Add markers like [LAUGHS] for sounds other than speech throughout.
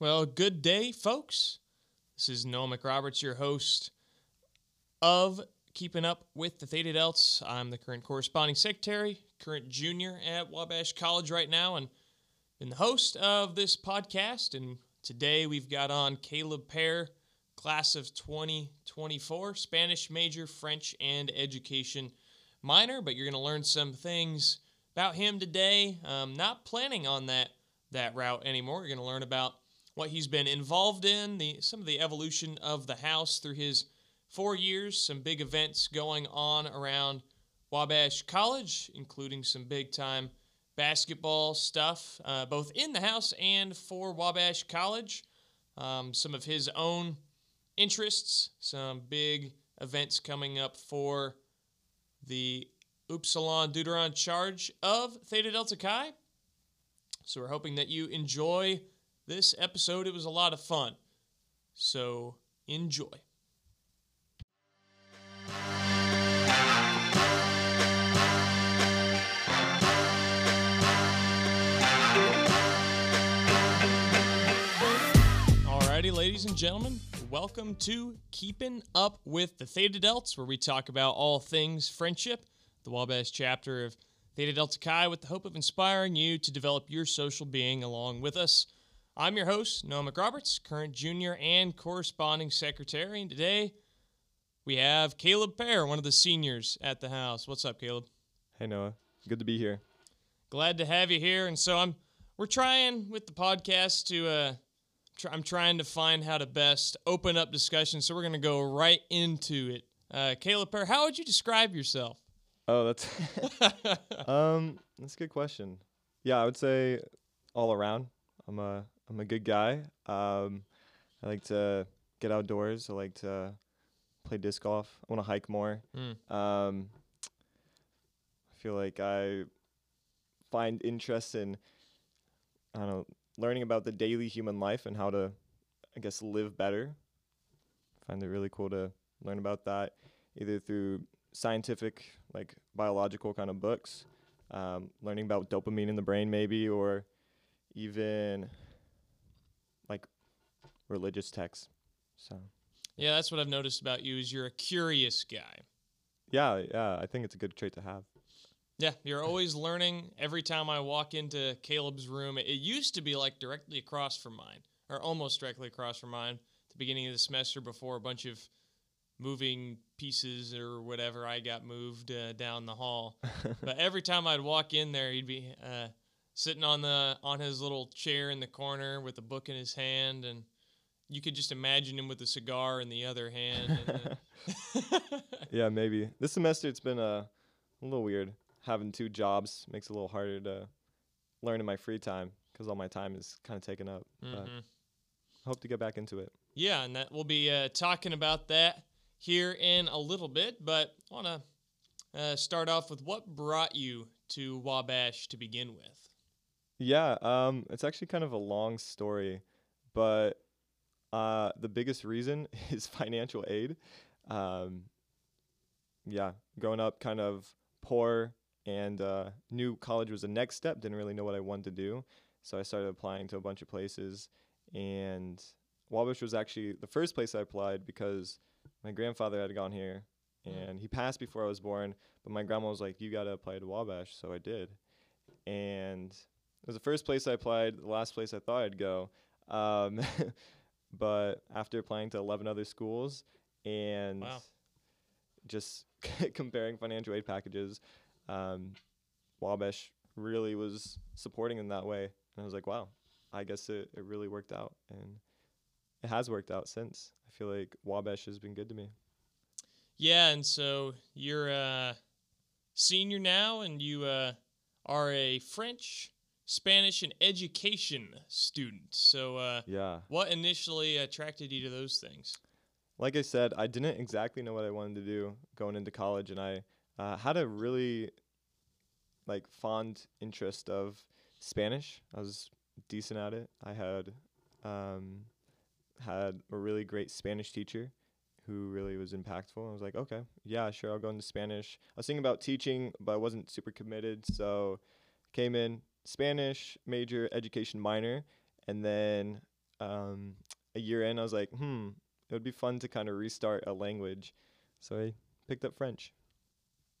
Well, good day, folks. This is Noah McRoberts, your host of Keeping Up with the Theta Delts. I'm the current corresponding secretary, current junior at Wabash College right now, and been the host of this podcast. And today we've got on Caleb Peare, class of 2024, Spanish major, French, and education minor. But you're going to learn some things about him today. Um, not planning on that that route anymore. You're going to learn about what he's been involved in, the some of the evolution of the house through his four years, some big events going on around Wabash College, including some big time basketball stuff, uh, both in the house and for Wabash College. Um, some of his own interests, some big events coming up for the Upsilon Deuteron charge of Theta Delta Chi. So we're hoping that you enjoy this episode. It was a lot of fun. So enjoy. Alrighty, ladies and gentlemen, welcome to Keeping Up with the Theta Delts, where we talk about all things friendship, the Wabash chapter of Theta Delta Chi, with the hope of inspiring you to develop your social being along with us. I'm your host, Noah McRoberts, current junior and corresponding secretary, and today we have Caleb Peare, one of the seniors at the house. What's up, Caleb? Hey Noah, good to be here. Glad to have you here. And so I'm we're trying with the podcast to uh tr- I'm trying to find how to best open up discussion. So we're gonna go right into it. Uh, Caleb Peare, how would you describe yourself? Oh, that's [LAUGHS] [LAUGHS] um, that's a good question. Yeah, I would say all around. I'm a I'm a good guy. Um, I like to get outdoors. I like to play disc golf. I want to hike more. Mm. Um, I feel like I find interest in I don't know learning about the daily human life and how to I guess live better. I find it really cool to learn about that either through scientific like biological kind of books, um, learning about dopamine in the brain maybe or even religious texts. So Yeah, that's what I've noticed about you is you're a curious guy. yeah, yeah, I think it's a good trait to have. Yeah, you're always learning. Every time I walk into Caleb's room, it, used to be like directly across from mine, or almost directly across from mine. At the beginning of the semester, before a bunch of moving pieces or whatever, I got moved uh, down the hall. [LAUGHS] but every time I'd walk in there, he'd be uh, sitting on the on his little chair in the corner with a book in his hand, and you could just imagine him with a cigar in the other hand. And, [LAUGHS] [LAUGHS] yeah, maybe. This semester it's been uh, a little weird. Having two jobs makes it a little harder to learn in my free time because all my time is kind of taken up. But mhm. I hope to get back into it. Yeah, and that we'll be uh, talking about that here in a little bit. But I want to uh, start off with what brought you to Wabash to begin with. Yeah, um, it's actually kind of a long story, but uh, the biggest reason [LAUGHS] is financial aid. Um, yeah, growing up kind of poor and uh, knew college was the next step, didn't really know what I wanted to do. So I started applying to a bunch of places, and Wabash was actually the first place I applied because my grandfather had gone here Mm. and he passed before I was born. But my grandma was like, "You gotta apply to Wabash," so I did, and it was the first place I applied, the last place I thought I'd go. Um, [LAUGHS] but after applying to 11 other schools and Wow. just [LAUGHS] comparing financial aid packages, um, Wabash really was supporting in that way. And I was like, wow, I guess it, it really worked out. And it has worked out since. I feel like Wabash has been good to me. Yeah, and so you're a senior now, and you uh, are a French, Spanish, and education student. So, uh, Yeah. what initially attracted you to those things? like I said, I didn't exactly know what I wanted to do going into college, and I uh, had a really like fond interest of Spanish. I was decent at it. I had um, had a really great Spanish teacher who really was impactful. I was like, okay, yeah, sure, I'll go into Spanish. I was thinking about teaching, but I wasn't super committed, so came in Spanish major, education minor, and then um, a year in, I was like, hmm, it would be fun to kind of restart a language. So I picked up French.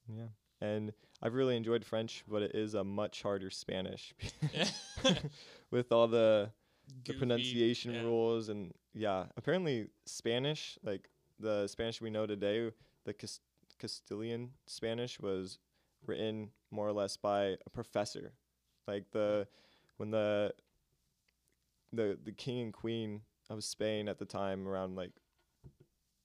Yeah. And I've really enjoyed French, but it is a much harder Spanish [LAUGHS] [LAUGHS] with all the the pronunciation yeah. rules and yeah apparently spanish like the spanish we know today the Cas- castilian spanish was written more or less by a professor like the when the the the king and queen of spain at the time around like i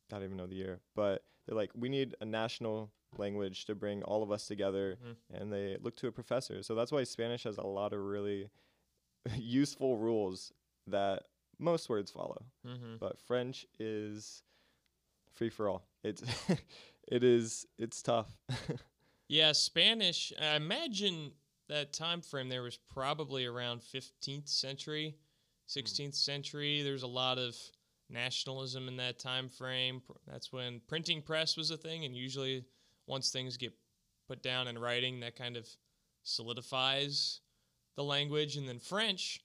don't even know the year but they're like we need a national language to bring all of us together Mhm. and they look to a professor so that's why spanish has a lot of really [LAUGHS] useful rules that most words follow. Mm-hmm. But French is free for all. It's [LAUGHS] it is it's tough. [LAUGHS] Yeah, Spanish. I imagine that time frame there was probably around 15th century, 16th century. There's a lot of nationalism in that time frame. That's when printing press was a thing, and usually once things get put down in writing, that kind of solidifies the language. And then French,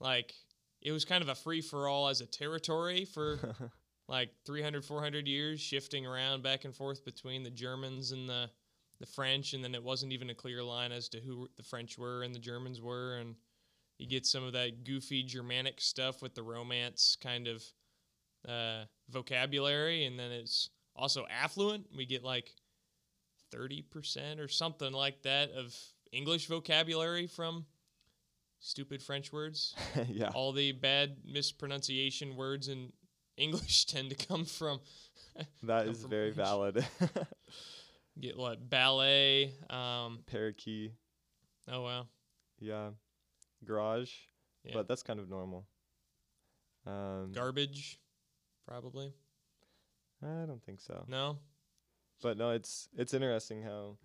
like it was kind of a free for all as a territory for [LAUGHS] like 300 400 years shifting around back and forth between the germans and the the french and then it wasn't even a clear line as to who the french were and the germans were and you get some of that goofy germanic stuff with the romance kind of uh, vocabulary and then it's also affluent we get like 30% or something like that of english vocabulary from stupid french words [LAUGHS] yeah. all the bad mispronunciation words in English [LAUGHS] tend to come from [LAUGHS] That come is from very French. valid. Get what ballet. Um, Parakeet, oh wow, yeah. Garage, yeah. but that's kind of normal. Um, garbage, probably I don't think so. no. But no, it's it's interesting how,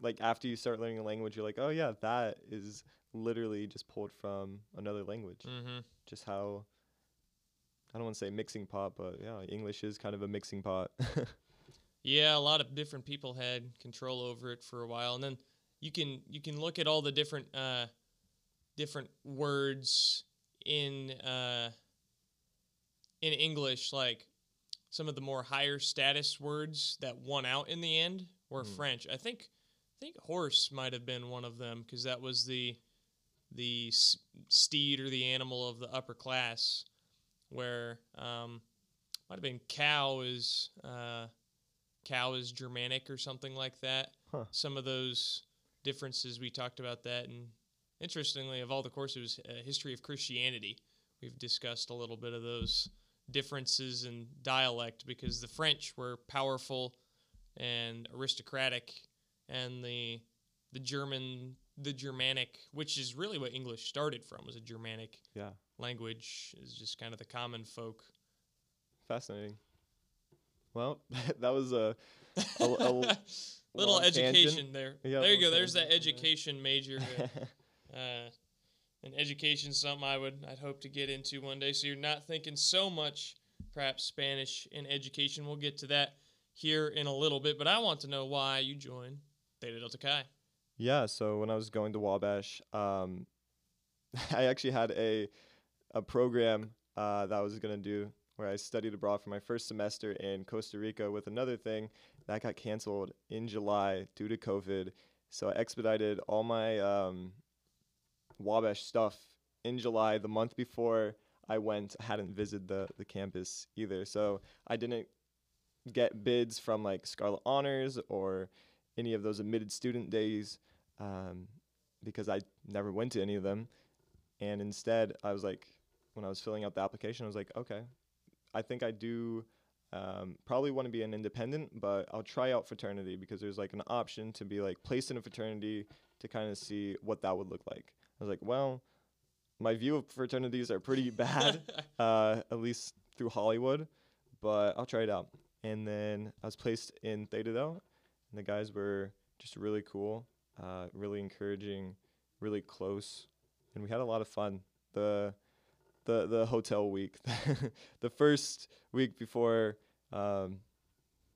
like, after you start learning a language, you're like, oh yeah, that is literally just pulled from another language. Mm-hmm. Just how. I don't want to say mixing pot, but yeah, English is kind of a mixing pot. [LAUGHS] Yeah, a lot of different people had control over it for a while, and then you can you can look at all the different uh, different words in uh, in English, like some of the more higher status words that won out in the end were Mm. French. I think I think horse might have been one of them because that was the the s- steed or the animal of the upper class, where um, might have been cow is uh, cow is Germanic or something like that. Huh. Some of those differences we talked about that, and interestingly, of all the courses, uh, history of Christianity, we've discussed a little bit of those differences in dialect because the French were powerful and aristocratic, and the the German the Germanic, which is really what English started from, was a Germanic yeah, language, is just kind of the common folk. fascinating. Well, [LAUGHS] that was a, a, a [LAUGHS] little long tangent. education there. Yeah, there you go. There's that tangent there. education major. [LAUGHS] uh, and education something I would I'd hope to get into one day. So you're not thinking so much perhaps Spanish in education. We'll get to that here in a little bit. But I want to know why you joined Theta Delta Chi. Yeah, so when I was going to Wabash, um, I actually had a a program uh, that I was gonna do where I studied abroad for my first semester in Costa Rica with another thing that got canceled in July due to COVID. So I expedited all my um, Wabash stuff in July, the month before I went. I hadn't visited the the campus either, so I didn't get bids from like Scarlet Honors or any of those admitted student days um, because I never went to any of them. And instead, I was like, when I was filling out the application, I was like, okay, I think I do um, probably want to be an independent, but I'll try out fraternity because there's like an option to be like placed in a fraternity to kind of see what that would look like. I was like, well, my view of fraternities are pretty [LAUGHS] bad, uh, at least through Hollywood, but I'll try it out. And then I was placed in Theta Delt, and the guys were just really cool, uh, really encouraging, really close, and we had a lot of fun. The the the hotel week, [LAUGHS] the first week before um,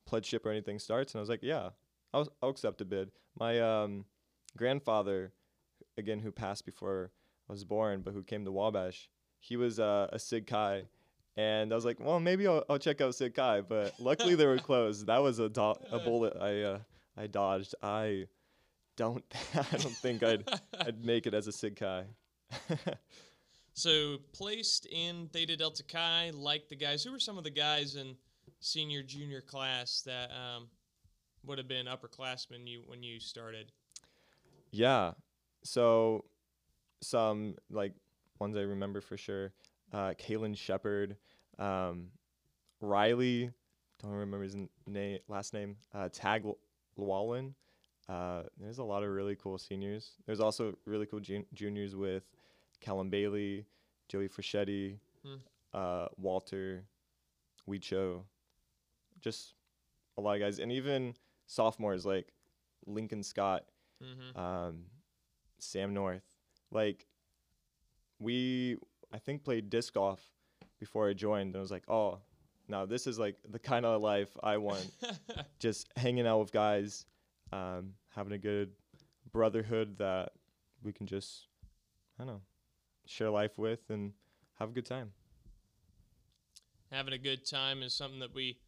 pledgeship or anything starts, and I was like, yeah, I'll I'll accept a bid. My um, grandfather, again, who passed before I was born, but who came to Wabash, he was uh, a Sig Chi, and I was like, well, maybe I'll, I'll check out Sig Chi, but [LAUGHS] luckily they were closed. That was a do- a bullet I uh, I dodged. I don't [LAUGHS] I don't think I'd I'd make it as a Sig Chi. So placed in Theta Delta Chi, like the guys. Who were some of the guys in senior junior class that um, would have been upperclassmen you when you started? Yeah. So some like ones I remember for sure. Uh Kalen Shepard, um Riley, don't remember his name last name. Uh Tag Llewellyn. Uh there's a lot of really cool seniors. There's also really cool jun- juniors with Callum Bailey, Joey Freschetti, Hmm. uh Walter, Weecho. Just a lot of guys and even sophomores like Lincoln Scott Mm-hmm. um, Sam North. Like we, I think played disc golf before I joined, and I was like, oh, now this is like the kind of life I want. [LAUGHS] Just hanging out with guys, um, having a good brotherhood that we can just, I don't know, share life with and have a good time. Having a good time is something that we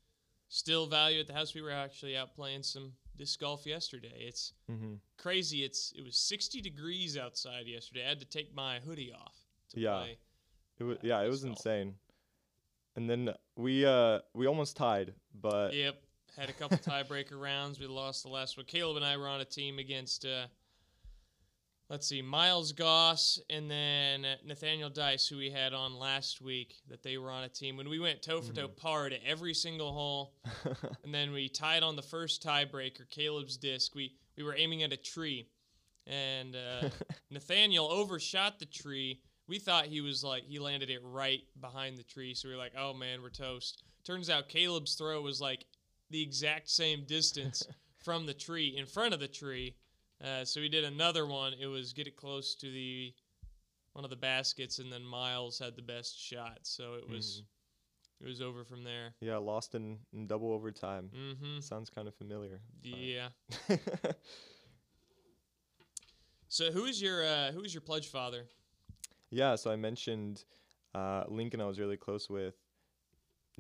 still value at the house. We were actually out playing some disc golf yesterday. It's Mm-hmm. crazy. It's it was 60 degrees outside yesterday. I had to take my hoodie off to Yeah. play. It was Uh, yeah, it was golf. insane. And then we uh we almost tied, but Yep. Had a couple tiebreaker rounds. We lost the last one. Caleb and I were on a team against, uh, let's see, Miles Goss and then Nathaniel Dice, who we had on last week, that they were on a team. When we went toe for toe par to every single hole, [LAUGHS] and then we tied on the first tiebreaker, Caleb's disc. We we were aiming at a tree, and uh, [LAUGHS] Nathaniel overshot the tree. We thought he was like he landed it right behind the tree, so we were like, "Oh man, we're toast." Turns out Caleb's throw was like the exact same distance [LAUGHS] from the tree in front of the tree. Uh, so we did another one. It was get it close to the one of the baskets, and then Miles had the best shot. So it was it was over from there. yeah, lost in, in double overtime. Mm-hmm. Sounds kind of familiar. Yeah. [LAUGHS] So who is your uh, who is your pledge father? Yeah, so I mentioned uh, Lincoln. I was really close with,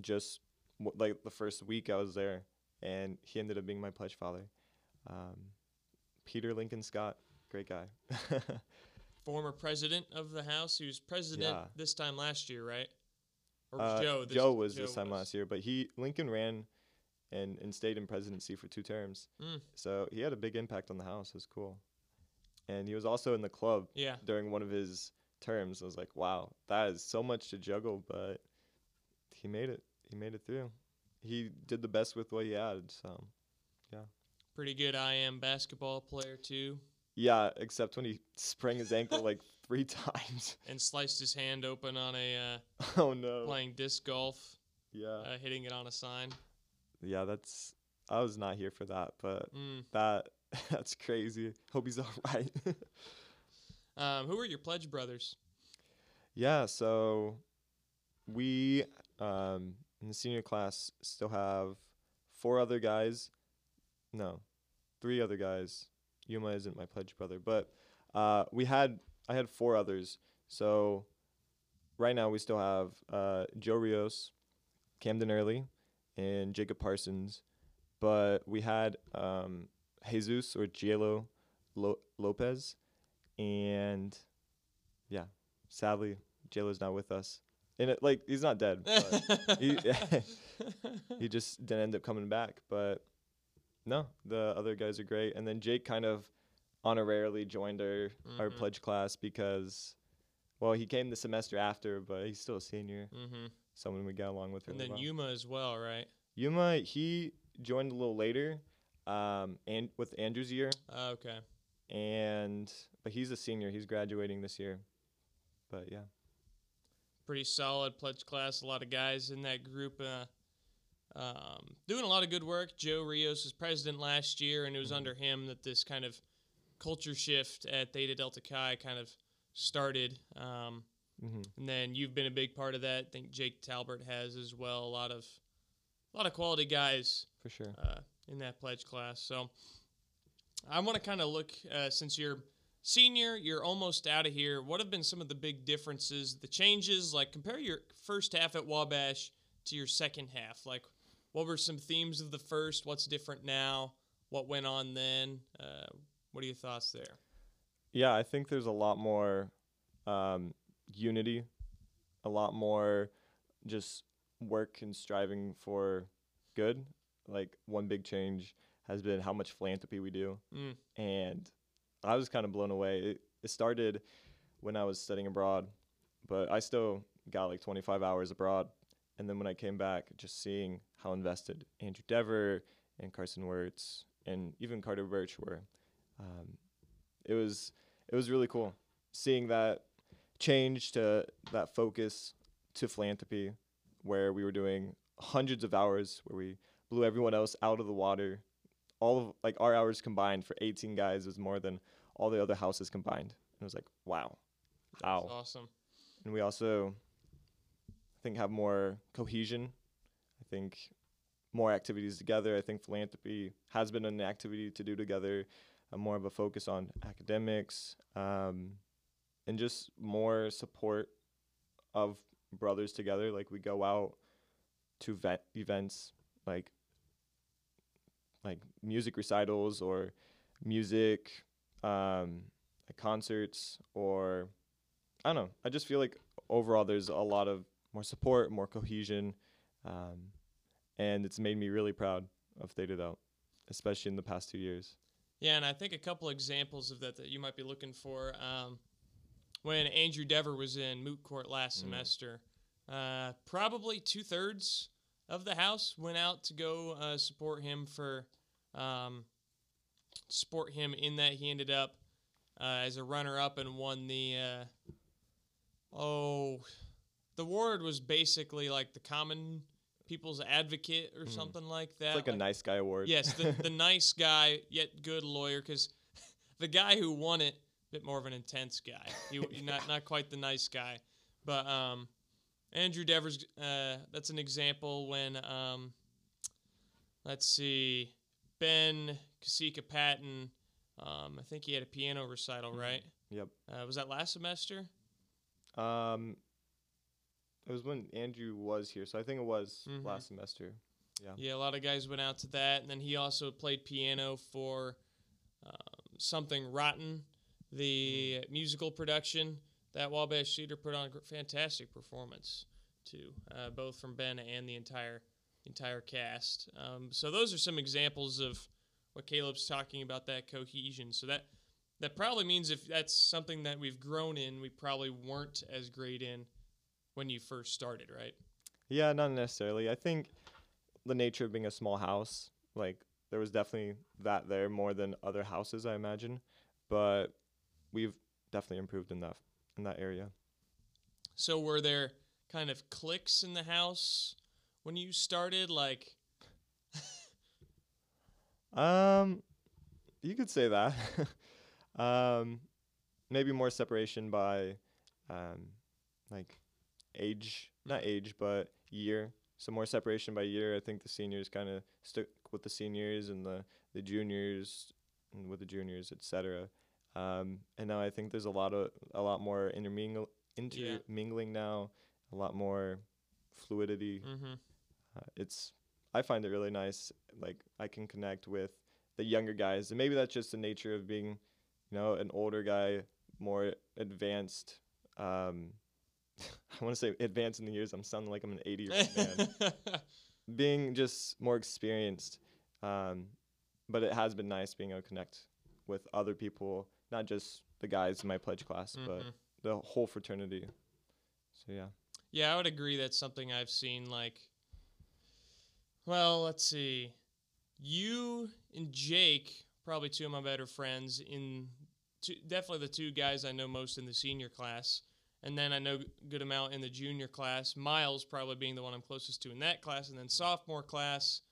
just w- like the first week I was there, and he ended up being my pledge father. Um, Peter Lincoln Scott, great guy. [LAUGHS] Former president of the house. He was president Yeah. this time last year, right? Or Uh, Joe? This, Joe was this time was. last year, but he Lincoln ran, and and stayed in presidency for two terms. Mm. So he had a big impact on the house. It was cool, and he was also in the club Yeah. during one of his terms. I was like, wow, that is so much to juggle, but he made it. He made it through. He did the best with what he had. So Pretty good IM basketball player too, yeah, except when he sprang his ankle like [LAUGHS] three times. and sliced his hand open on a uh, [LAUGHS] oh no. playing disc golf, Yeah, uh, hitting it on a sign. yeah. That's. I was not here for that, but Mm. that [LAUGHS] that's crazy. Hope he's all right. Um, who are your pledge brothers? Yeah, so we um, in the senior class still have four other guys. No, three other guys. Yuma isn't my pledge brother, but uh, we had I had four others. So right now we still have uh, Joe Rios, Camden Early, and Jacob Parsons. But we had um, Jesus or Gielo Lo- Lopez, and yeah, sadly Jayla's not with us. And it, like he's not dead. He, [LAUGHS] he just didn't end up coming back. But no, the other guys are great. And then Jake kind of honorarily joined our our Mhm. pledge class because, well, he came the semester after, but he's still a senior. hmm Someone we got along with. And really then well. Yuma as well, right? Yuma, he joined a little later, um, and with Andrew's year, Uh, okay. and but he's a senior. He's graduating this year. But yeah. pretty solid pledge class. A lot of guys in that group uh, um, doing a lot of good work. Joe Rios was president last year, and it was Mhm. under him that this kind of culture shift at Theta Delta Chi kind of started. Um, hmm and then you've been a big part of that. I think Jake Talbert has as well. A lot of a lot of quality guys For sure. uh, in that pledge class. So I want to kind of look uh, since you're senior, you're almost out of here. What have been some of the big differences, the changes? Like compare your first half at Wabash to your second half. Like what were some themes of the first? What's different now? What went on then? Uh, what are your thoughts there? Yeah, I think there's a lot more um, unity, a lot more just work and striving for good. Like one big change has been how much philanthropy we do, Mm. and I was kind of blown away. It, it started when I was studying abroad, but I still got like 25 hours abroad. And then when I came back, just seeing how invested Andrew Dever and Carson Wirtz and even Carter Birch were, um, it was it was really cool seeing that change to that focus to philanthropy, where we were doing hundreds of hours, where we blew everyone else out of the water. All of like our hours combined for 18 guys was more than all the other houses combined. And it was like, wow, wow. That's awesome. And we also, I think, have more cohesion. Think more activities together. I think philanthropy has been an activity to do together, uh, more of a focus on academics, um, and just more support of brothers together. Like we go out to vet events, like like music recitals or music um, concerts or I don't know. I just feel like overall there's a lot of more support, more cohesion, um, and it's made me really proud of Theta Delta, especially in the past two years. Yeah, and I think a couple examples of that that you might be looking for. Um, when Andrew Dever was in moot court last Mm. semester, uh, probably two thirds of the House went out to go uh, support him for um, support him in that. He ended up uh, as a runner up and won the uh, oh the award was basically like the common people's advocate or Mhm. something like that. It's like a nice guy award. Yes, the, the [LAUGHS] nice guy yet good lawyer because [LAUGHS] the guy who won it, bit more of an intense guy. He he not not quite the nice guy, but um, Andrew Devers. Uh, that's an example when um, let's see, Ben Kasika Patton. Um, I think he had a piano recital, Mhm. right? Yep. Uh, was that last semester? Um, it was when Andrew was here, so I think it was Mhm. last semester. Yeah, Yeah, a lot of guys went out to that, and then he also played piano for um, something rotten, the musical production that Wabash Theater put on a fantastic performance too, uh, both from Ben and the entire entire cast. Um, so those are some examples of what Caleb's talking about that cohesion. So that that probably means if that's something that we've grown in, we probably weren't as great in when you first started, right? Yeah, not necessarily. I think the nature of being a small house, like there was definitely that there more than other houses, I imagine. But we've definitely improved in that in that area. So were there kind of cliques in the house when you started? Like, [LAUGHS] Um, you could say that. [LAUGHS] um, maybe more separation by, um, like age, not age, but year. So more separation by year. I think the seniors kind of stick with the seniors and the the juniors and with the juniors, etc. Um, and now I think there's a lot of a lot more intermingle Yeah. intermingling now, a lot more fluidity mm-hmm. uh, it's I find it really nice. Like I can connect with the younger guys, and maybe that's just the nature of being, you know, an older guy, more advanced. Um, [LAUGHS] I want to say advanced in the years. I'm sounding like I'm an 80 year old man. [LAUGHS] being just more experienced, um, but it has been nice being able to connect with other people, not just the guys in my pledge class, but Mhm. the whole fraternity. So yeah. Yeah, I would agree that's something I've seen. Like, well, let's see. You and Jake, probably two of my better friends in two, definitely the two guys I know most in the senior class. And then I know good amount in the junior class. Miles probably being the one I'm closest to in that class. And then sophomore class,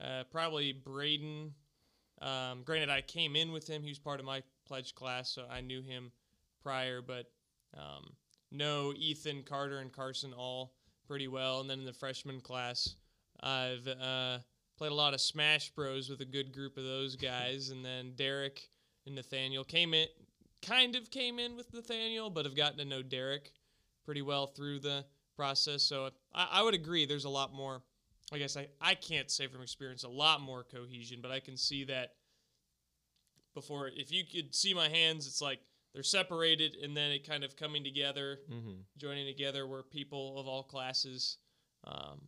uh, probably Braden. Um, granted, I came in with him. He was part of my pledge class, so I knew him prior. But um, know Ethan, Carter, and Carson all pretty well. And then in the freshman class, I've uh, played a lot of Smash Bros with a good group of those guys. and then Derek and Nathaniel came in, kind of came in with Nathaniel, but have gotten to know Derek pretty well through the process. So I, I would agree. There's a lot more. I guess I, I can't say from experience a lot more cohesion, but I can see that before. If you could see my hands, it's like they're separated and then it kind of coming together, Mm-hmm. joining together where people of all classes um,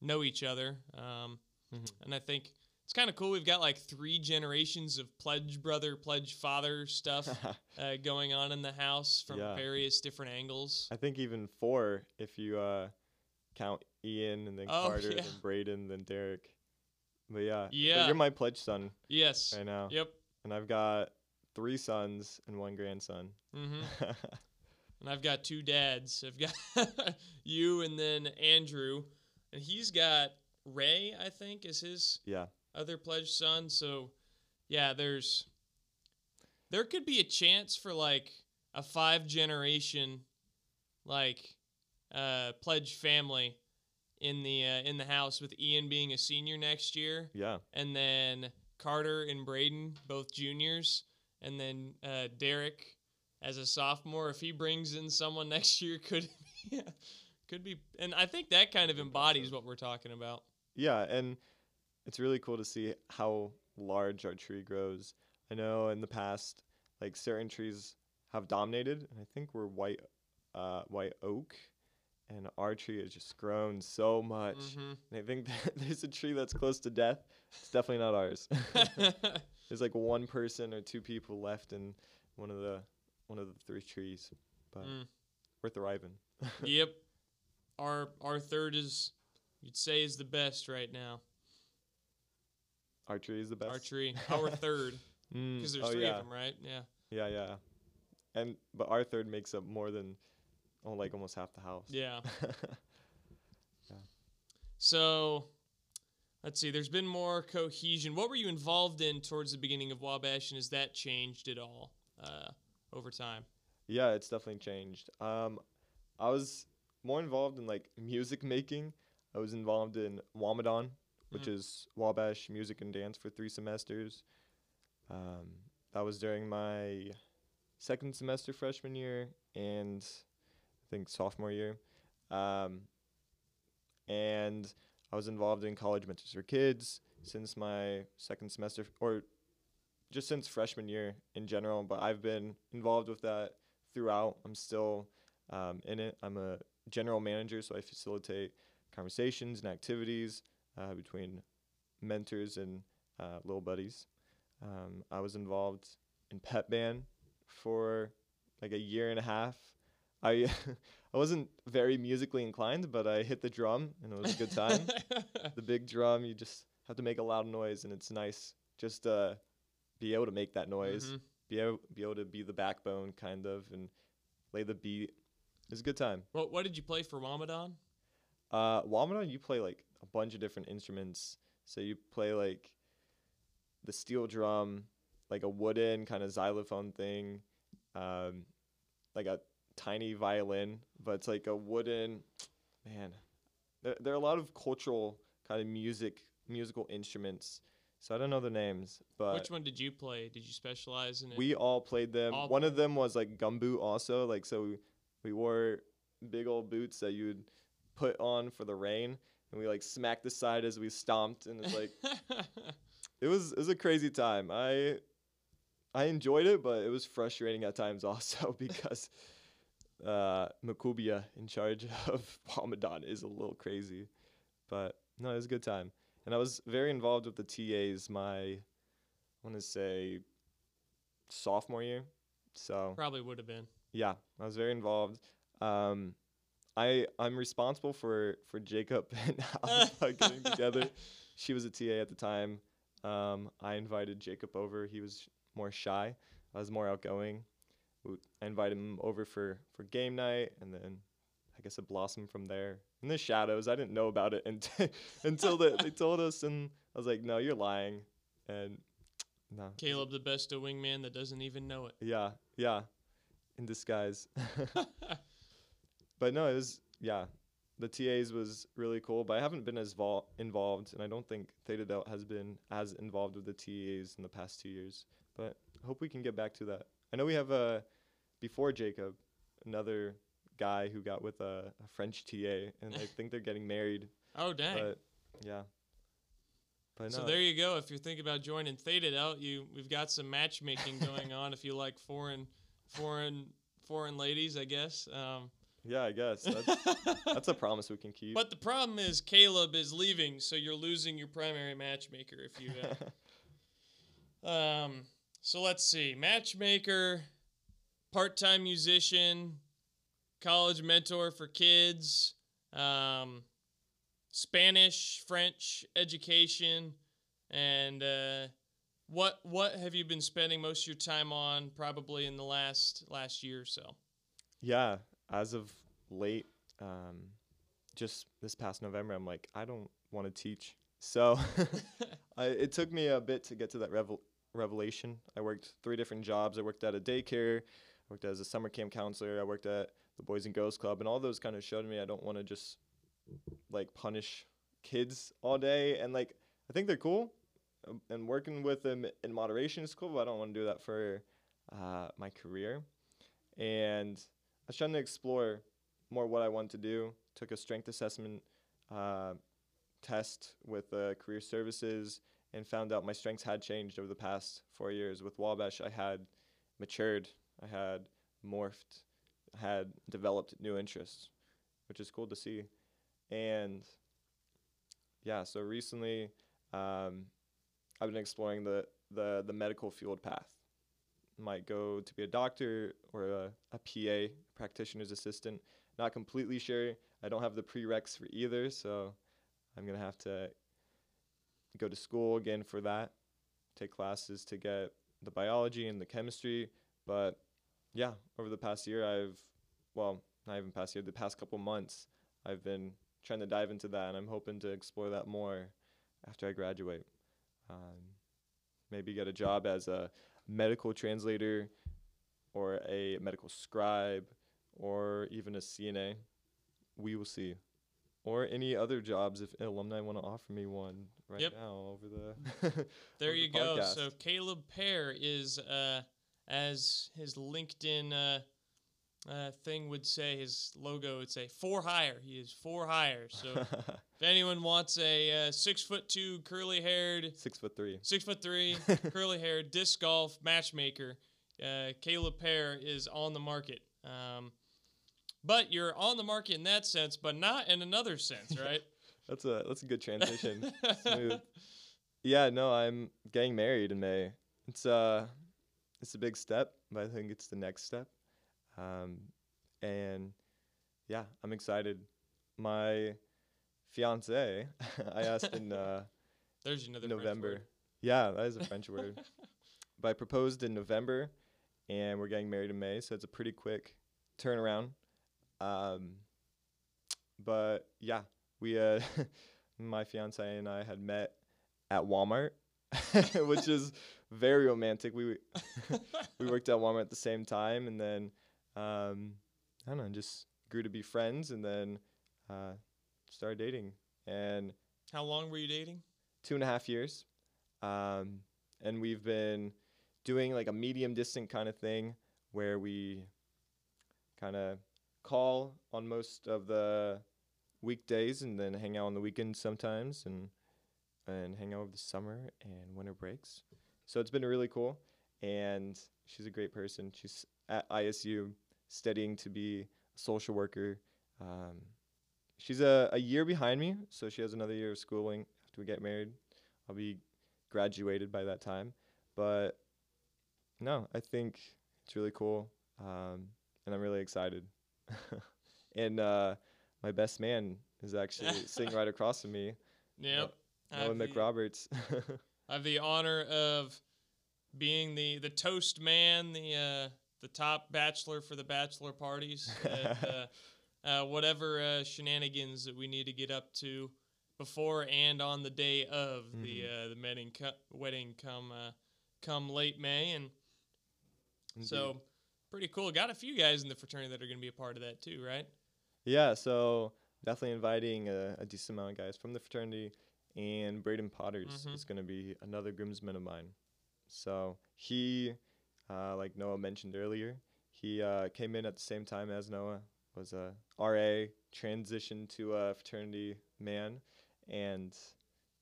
know each other. Um, Mhm. And I think it's kind of cool. We've got like three generations of pledge brother, pledge father stuff [LAUGHS] uh, going on in the house from Yeah. various different angles. I think even four if you uh, count Ian and then Oh, [LAUGHS] Carter, yeah. then Braden, then Derek. But yeah, but you're my pledge son Yes. right now, Yep. and I've got three sons and one grandson. hmm [LAUGHS] And I've got two dads. I've got you and then Andrew, and he's got Ray. I think is his yeah, other pledge son. So, yeah, there's there could be a chance for like a five generation like uh pledge family in the uh, in the house with Ian being a senior next year yeah, and then Carter and Braden both juniors and then uh Derek as a sophomore if he brings in someone [LAUGHS] next year could be could be and I think that kind of embodies what we're talking about. yeah, and it's really cool to see how large our tree grows. I know in the past, like certain trees have dominated, and I think we're white, uh, white oak, and our tree has just grown so much. Mhm. And I think [LAUGHS] there's a tree that's close to death. It's definitely not ours. [LAUGHS] there's like one person or two people left in one of the one of the three trees, but Mm. we're thriving. [LAUGHS] yep. Our our third is you'd say is the best right now. Tree is the best. Archery. our third, [LAUGHS] because there's oh, three yeah. of them, right? Yeah. Yeah, yeah. And but our third makes up more than oh like almost half the house. [LAUGHS] Yeah. So, let's see. There's been more cohesion. What were you involved in towards the beginning of Wabash, and has that changed at all uh, over time? yeah, it's definitely changed. Um I was more involved in like music making. I was involved in Wamidan, which is Wabash Music and Dance for three semesters. Um, that was during my second semester freshman year and I think sophomore year. Um, and I was involved in college mentors for kids since my second semester or just since freshman year in general, but I've been involved with that throughout. I'm still um, in it. I'm a general manager, so I facilitate conversations and activities uh, between mentors and uh, little buddies. Um, I was involved in pep band for like a year and a half. I [LAUGHS] I wasn't very musically inclined, but I hit the drum and it was a good time. [LAUGHS] the big drum, you just have to make a loud noise, and it's nice just uh, be able to make that noise, Mhm. be able be able to be the backbone kind of, and lay the beat. It's a good time. What, what did you play for Wamidan? Uh, Wamada, you play like a bunch of different instruments. So you play like the steel drum, like a wooden kind of xylophone thing, um, like a tiny violin, but it's like a wooden. Man, there there are a lot of cultural kind of music musical instruments. So I don't know the names, but Which one did you play? Did you specialize in it? we all played them. All One of them was like gumboot also. Like so we, we wore big old boots that you'd put on for the rain and we like smacked the side as we stomped and it's like [LAUGHS] it was it was a crazy time. I I enjoyed it, but it was frustrating at times [LAUGHS] also [LAUGHS] because uh Makubia in charge of Wamidan is a little crazy. But no, it was a good time. And I was very involved with the TAs my I want to say sophomore year. So Probably would have been. yeah, I was very involved. Um, I I'm responsible for for Jacob [LAUGHS] and Alpha getting together. [LAUGHS] She was a TA at the time. Um, I invited Jacob over. He was more shy. I was more outgoing. I invited him over for for game night, and then I guess it blossomed from there. In the shadows, I didn't know about it [LAUGHS] until until the, they told us, and I was like, "No, you're lying." And no, Caleb, the best wingman that doesn't even know it. yeah, yeah, in disguise. But no, it was yeah. The TAs was really cool, but I haven't been as vol- involved, and I don't think Theta Delt has been as involved with the TAs in the past two years. But I hope we can get back to that I know we have a before Jacob, another guy who got with a, a French TA, and I think they're getting married. [LAUGHS] Oh dang! But yeah. But so no, there you go. If you're thinking about joining Theta Delt, you we've got some matchmaking [LAUGHS] going on. If you like foreign, foreign, foreign ladies, I guess. Um, yeah, I guess that's [LAUGHS] that's a promise we can keep. but the problem is Caleb is leaving, so you're losing your primary matchmaker if you. Uh, [LAUGHS] um. So let's see. Matchmaker, part-time musician, college mentor for kids. Um, Spanish, French education, and uh, what what have you been spending most of your time on? Probably in the last last year or so. yeah, as of late, um, just this past November, I'm like, I don't want to teach. So [LAUGHS] [LAUGHS] I, it took me a bit to get to that revel- revelation. I worked three different jobs. I worked at a daycare, I worked as a summer camp counselor, I worked at the Boys and Girls Club, and all those kind of showed me I don't want to just like punish kids all day. And like, I think they're cool, um, and working with them in moderation is cool, but I don't want to do that for uh, my career. And was trying to explore more what I want to do. Took a strength assessment uh, test with uh, career services and found out my strengths had changed over the past four years. With Wabash, I had matured, I had morphed, I had developed new interests, which is cool to see. And yeah, so recently um, I've been exploring the, the, the medical field path might go to be a doctor or a, a PA, practitioner's assistant. Not completely sure. I don't have the prereqs for either, so I'm gonna have to go to school again for that, take classes to get the biology and the chemistry. But yeah, over the past year, I've well, not even past year, the past couple months, I've been trying to dive into that, and I'm hoping to explore that more after I graduate. Um, maybe get a job as a medical translator or a medical scribe or even a CNA. We will see. Or any other jobs if alumni want to offer me one right Yep. now over the. [LAUGHS] There over you the go. So Caleb Peare is, uh, as his LinkedIn uh, uh, thing would say, his logo would say, for hire. He is for hire. So [LAUGHS] if anyone wants a uh, six foot two, curly haired, Six foot three. six foot three, [LAUGHS] curly haired disc golf matchmaker, uh, Caleb Peare is on the market. Um, but you're on the market in that sense, but not in another sense, [LAUGHS] right? That's a that's a good transition. [LAUGHS] Smooth. Yeah, no, I'm getting married in May. It's uh it's a big step, but I think it's the next step. Um and yeah, I'm excited. My fiance, [LAUGHS] I asked in uh [LAUGHS] There's another November. Yeah, that is a French [LAUGHS] word. But I proposed in November and we're getting married in May, so it's a pretty quick turnaround. Um but yeah, we uh my fiance and I had met at Walmart, which is very romantic. We we worked at Walmart at the same time and then um I don't know, just grew to be friends and then uh started dating and How long were you dating? two and a half years. Um, and we've been doing like a medium distant kind of thing where we kind of call on most of the weekdays and then hang out on the weekends sometimes and and hang out over the summer and winter breaks. So it's been really cool and she's a great person. She's at ISU studying to be a social worker. Um, she's a, a year behind me, so she has another year of schooling after we get married. I'll be graduated by that time. But no, I think it's really cool. Um, and I'm really excited. [LAUGHS] and uh, my best man is actually [LAUGHS] sitting right across from me, Yep. I Noah McRoberts. [LAUGHS] I have the honor of being the the toast man, the uh, the top bachelor for the bachelor parties. At, uh, whatever uh, shenanigans that we need to get up to before and on the day of the Mm-hmm. uh, the wedding co- wedding come uh, come late May, and so pretty cool. Got a few guys in the fraternity that are going to be a part of that too, right? Yeah, so definitely inviting a, a decent amount of guys from the fraternity, and Braden Potters Mhm. is going to be another groomsman of mine. So he uh, like Noah mentioned earlier. He uh, came in at the same time as Noah, was a RA, transitioned to a fraternity man, and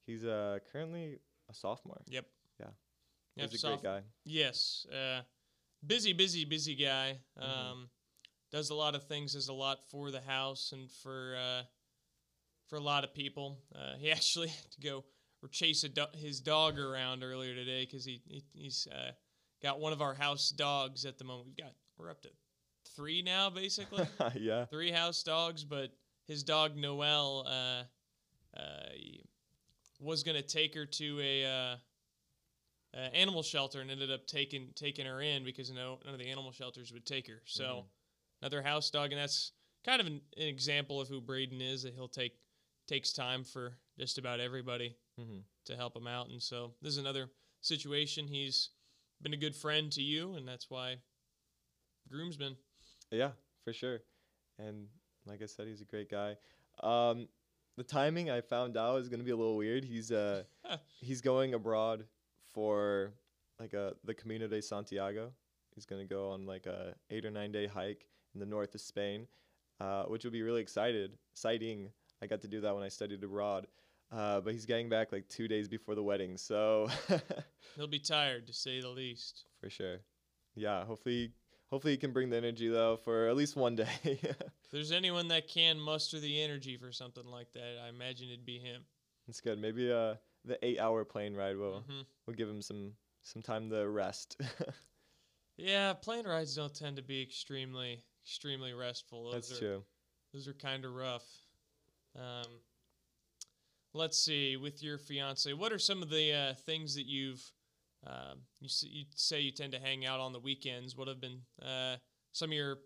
he's uh, currently a sophomore. Yep. Yeah. Yep, He's a great guy. Yes. Uh, busy, busy, busy guy. Um, Mhm. Does a lot of things. Does a lot for the house and for uh, for a lot of people. Uh, he [LAUGHS] actually had to go or chase a do- his dog around earlier today because he, he he's uh, got one of our house dogs at the moment. We've got we're up to three now basically. [LAUGHS] yeah. three house dogs, but his dog Noel uh, uh, was gonna take her to a uh, uh, animal shelter and ended up taking taking her in because no none of the animal shelters would take her. So Mhm. another house dog, and that's kind of an, an example of who Braden is. That he'll take takes time for just about everybody hmm to help him out, and so this is another situation. He's been a good friend to you, and that's why groomsman. Yeah, for sure. And like I said, he's a great guy. Um, the timing I found out is gonna be a little weird. He's uh [LAUGHS] he's going abroad for like a the Camino de Santiago. He's gonna go on like a eight or nine day hike in the north of Spain, uh, which will be really excited exciting. I got to do that when I studied abroad. Uh, but he's getting back like two days before the wedding, so [LAUGHS] He'll be tired to say the least. for sure. Yeah, hopefully hopefully he can bring the energy though for at least one day. [LAUGHS] If there's anyone that can muster the energy for something like that, I imagine it'd be him. It's good. Maybe uh the eight hour plane ride will hmm will give him some some time to rest. [LAUGHS] Yeah, plane rides don't tend to be extremely extremely restful. Those That's are, true. Those are kind of rough. Um, let's see. With your fiance, what are some of the uh, things that you've um, you, you say you tend to hang out on the weekends? What have been uh, some of your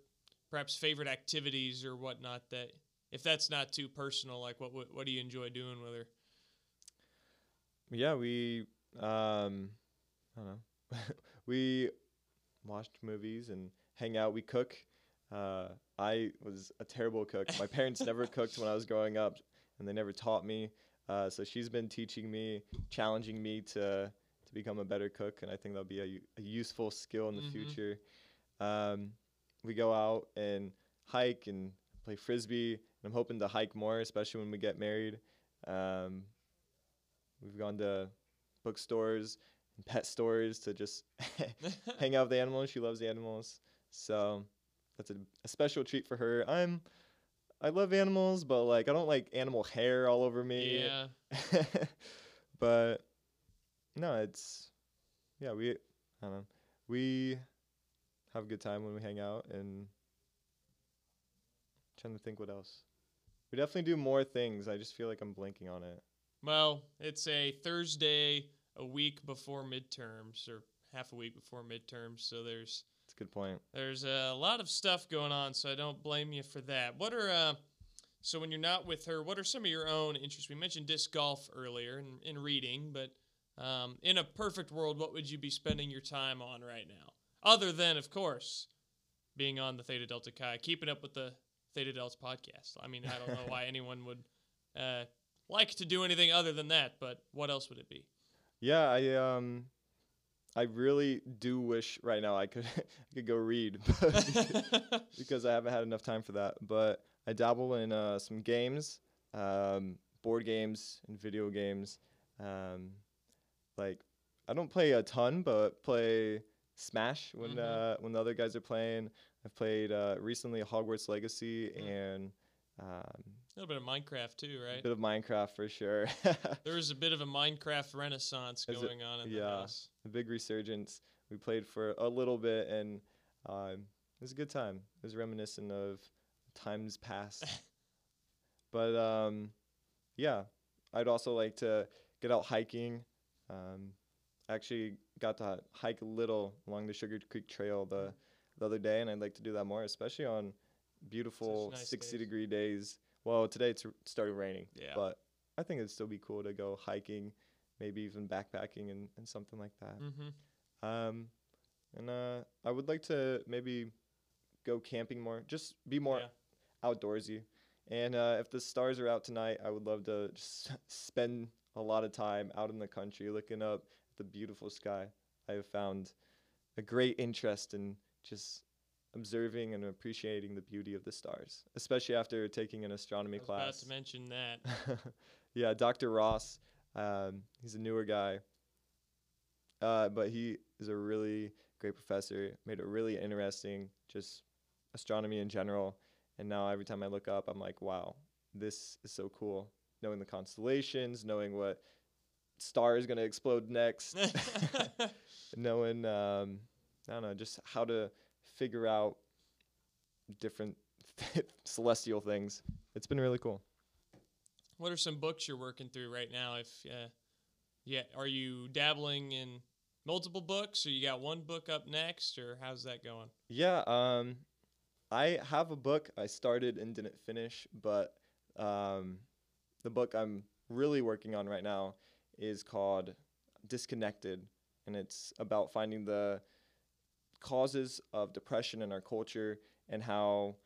perhaps favorite activities or whatnot that, if that's not too personal, like what what, what do you enjoy doing with her? Yeah, we um I don't know. [LAUGHS] we watched movies and hang out. We cook. Uh I was a terrible cook. My parents never [LAUGHS] cooked when I was growing up and they never taught me. Uh, so she's been teaching me, challenging me to to become a better cook, and I think that'll be a useful skill in the Mhm. future. Um, we go out and hike and play frisbee. And I'm hoping to hike more, especially when we get married. Um, we've gone to bookstores and pet stores to just [LAUGHS] hang out with the animals. She loves the animals, so that's a, a special treat for her. I'm I love animals, but like I don't like animal hair all over me. yeah. [LAUGHS] but no, it's yeah, we I don't know. We have a good time when we hang out and trying to think what else. We definitely do more things. I just feel like I'm blanking on it. Well, it's a Thursday a week before midterms or half a week before midterms, so there's It's a good point. there's a lot of stuff going on, so I don't blame you for that. What are uh so when you're not with her, what are some of your own interests? We mentioned disc golf earlier and, and reading, but um, in a perfect world, what would you be spending your time on right now? Other than, of course, being on the Theta Delta Chi, keeping up with the Theta Delta podcast. I mean, I don't know why [LAUGHS] anyone would uh, like to do anything other than that, but what else would it be? Yeah, I um I really do wish right now I could [LAUGHS] I could go read [LAUGHS] because I haven't had enough time for that. But I dabble in uh, some games, um, board games and video games. Um, like I don't play a ton, but play Smash when Mhm. uh, when the other guys are playing. I've played uh, recently Hogwarts Legacy Mm. and um, a little bit of Minecraft too, right? a bit of Minecraft for sure. [LAUGHS] There was a bit of a Minecraft renaissance Is it- going on in the yeah. house. a big resurgence. We played for a little bit, and um, it was a good time. It was reminiscent of times past. [LAUGHS] but um, yeah, I'd also like to get out hiking. Um, I actually got to hike a little along the Sugar Creek Trail the the other day, and I'd like to do that more, especially on beautiful nice 60 days. degree days. Well, today it's r- started raining, Yeah. but I think it'd still be cool to go hiking, maybe even backpacking and, and something like that. mm-hmm. Um, and uh, I would like to maybe go camping more, just be more Yeah. outdoorsy. And uh, if the stars are out tonight, I would love to just [LAUGHS] spend a lot of time out in the country looking up at the beautiful sky I have found a great interest in just observing and appreciating the beauty of the stars, especially after taking an astronomy class. About to mention that. [LAUGHS] yeah, Dr. Ross. Um, he's a newer guy, uh, but he is a really great professor. Made it really interesting, just astronomy in general. And now every time I look up, I'm like, wow, this is so cool. Knowing the constellations, knowing what star is going to explode next, [LAUGHS] [LAUGHS] knowing um, I don't know, just how to figure out different [LAUGHS] celestial things. It's been really cool. what are some books you're working through right now? If uh, yeah, are you dabbling in multiple books, or you got one book up next, or how's that going? Yeah, um, I have a book I started and didn't finish, but um, the book I'm really working on right now is called Disconnected, and it's about finding the causes of depression in our culture and how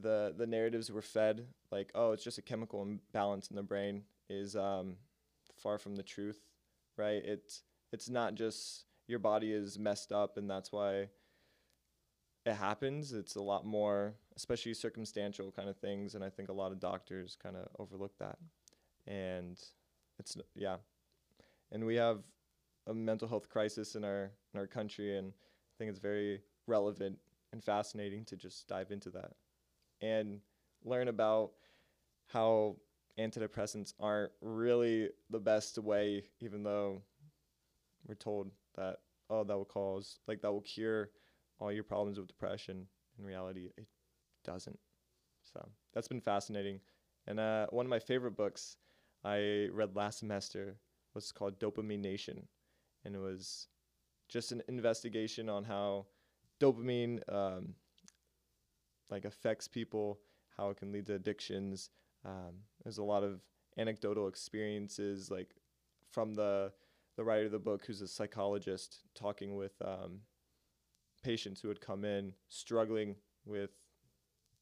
the the narratives we're fed, like oh, it's just a chemical imbalance in the brain, is um, far from the truth, right? It's it's not just your body is messed up and that's why it happens. It's a lot more, especially circumstantial kind of things, and I think a lot of doctors kind of overlook that. And it's yeah, and we have a mental health crisis in our in our country, and I think it's very relevant and fascinating to just dive into that and learn about how antidepressants aren't really the best way, even though we're told that oh that will cause like that will cure all your problems with depression. In reality, it doesn't. So that's been fascinating. And uh, one of my favorite books I read last semester was called Dopamine Nation, and it was just an investigation on how dopamine um, like affects people, how it can lead to addictions. Um, there's a lot of anecdotal experiences, like from the the writer of the book, who's a psychologist, talking with um, patients who had come in struggling with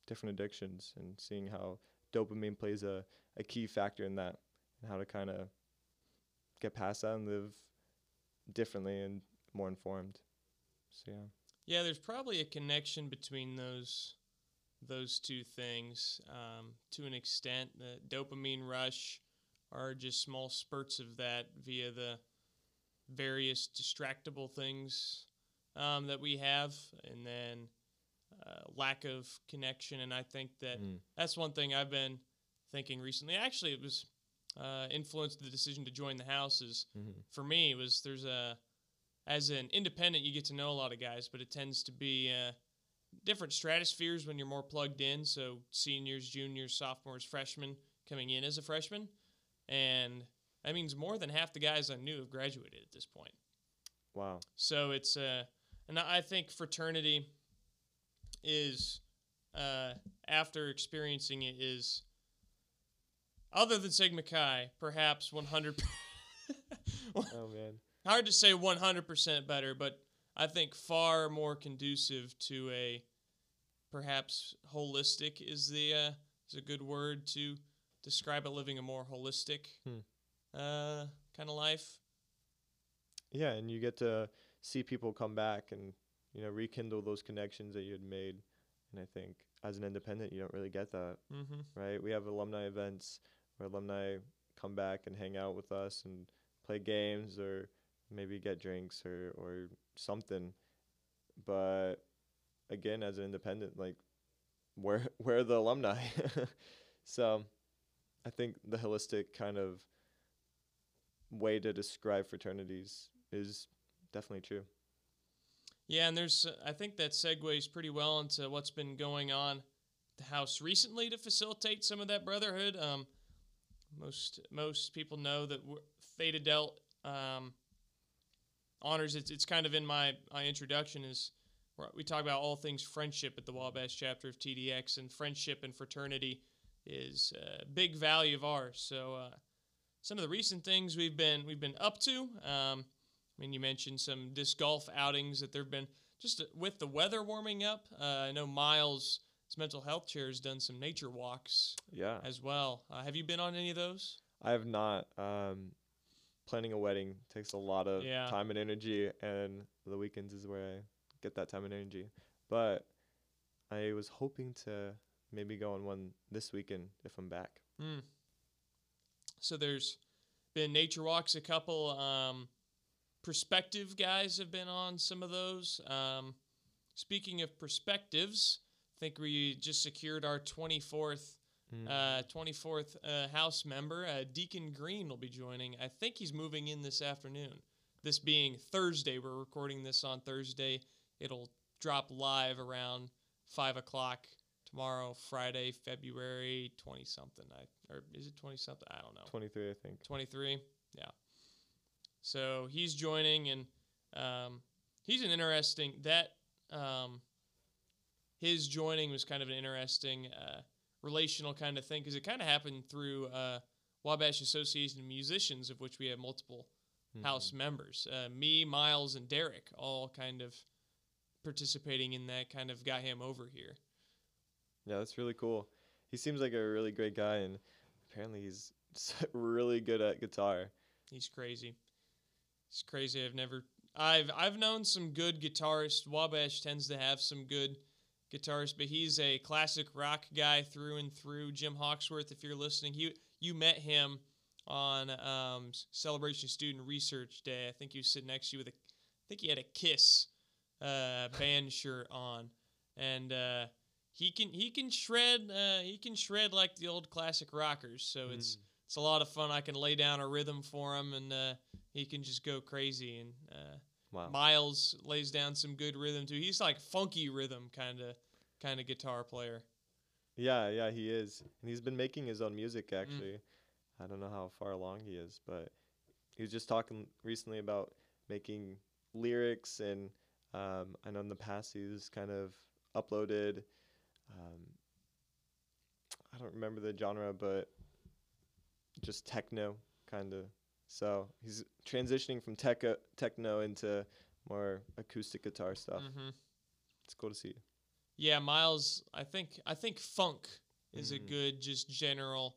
different addictions and seeing how dopamine plays a, a key factor in that and how to kind of get past that and live differently and more informed. So yeah. Yeah, there's probably a connection between those those two things um, to an extent. The dopamine rush are just small spurts of that via the various distractible things um, that we have, and then uh, lack of connection. And I think that Mm. that's one thing I've been thinking recently. Actually, it was uh, influenced the decision to join the house. Is Mm-hmm. for me was there's a as an independent you get to know a lot of guys, but it tends to be uh, different stratospheres when you're more plugged in. So seniors, juniors, sophomores, freshmen coming in as a freshman, and that means more than half the guys I knew have graduated at this point. Wow. So it's uh, and I think fraternity is uh, after experiencing it is other than Sigma Chi, perhaps 100. Oh man. [LAUGHS] hard to say 100% better, but I think far more conducive to a perhaps holistic is the uh, is a good word to describe it. Living a more holistic Hmm. uh, kind of life. Yeah, and you get to see people come back and you know rekindle those connections that you had made. And I think as an independent, you don't really get that, Mm-hmm. right? We have alumni events where alumni come back and hang out with us and play games or maybe get drinks or or something. But again, as an independent, like where [LAUGHS] where are the alumni? [LAUGHS] so I think the holistic kind of way to describe fraternities is definitely true. Yeah, and there's I think that segues pretty well into what's been going on the house recently to facilitate some of that brotherhood. Um, most most people know that Theta Delt um, honors it's it's kind of in my my introduction is we talk about all things friendship at the Wabash chapter of TDX and friendship and fraternity is a big value of ours. So uh, some of the recent things we've been we've been up to. Um, I mean, you mentioned some disc golf outings that there've been just uh, with the weather warming up. Uh, I know Miles, his mental health chair, has done some nature walks Yeah. as well. Uh, have you been on any of those? I have not. Um, planning a wedding takes a lot of Yeah. time and energy, and the weekends is where I get that time and energy. But I was hoping to maybe go on one this weekend if I'm back. Mm. So there's been nature walks. A couple um, perspective guys have been on some of those. Um, speaking of perspectives, I think we just secured our 24th Mm. uh, 24th uh, house member. Uh, Deacon Green will be joining. I think he's moving in this afternoon. This being Thursday, we're recording this on Thursday. It'll drop live around five o'clock tomorrow, Friday, February 20 something. I or is it 20 something? I don't know. 23, I think. 23 yeah so he's joining and um, he's an interesting that um, his joining was kind of an interesting uh, relational kind of thing because it kind of happened through uh, wabash association of musicians of which we have multiple house members uh, me miles and derek all kind of participating in that kind of got him over here Yeah, that's really cool. He seems like a really great guy, and apparently he's [LAUGHS] really good at guitar. He's crazy. He's crazy. I've never I've I've known some good guitarists. Wabash tends to have some good guitarists, but he's a classic rock guy through and through. Jim Hawksworth, if you're listening, you you met him on um, Celebration Student Research Day. I think he was sitting next to you with a I think he had a Kiss uh, band shirt on, and uh, he can he can shred uh, he can shred like the old classic rockers. So it's it's a lot of fun. I can lay down a rhythm for him, and uh, he can just go crazy. And uh, Wow. Miles lays down some good rhythm too. He's like funky rhythm kind of kind of guitar player. Yeah, yeah, he is. And he's been making his own music actually. I don't know how far along he is, but he was just talking recently about making lyrics and um, I know in the past he's kind of uploaded um, I don't remember the genre, but just techno kind of. So he's transitioning from tech techno into more acoustic guitar stuff. hmm It's cool to see. Yeah, Miles. I think I think funk is a Mhm. good just general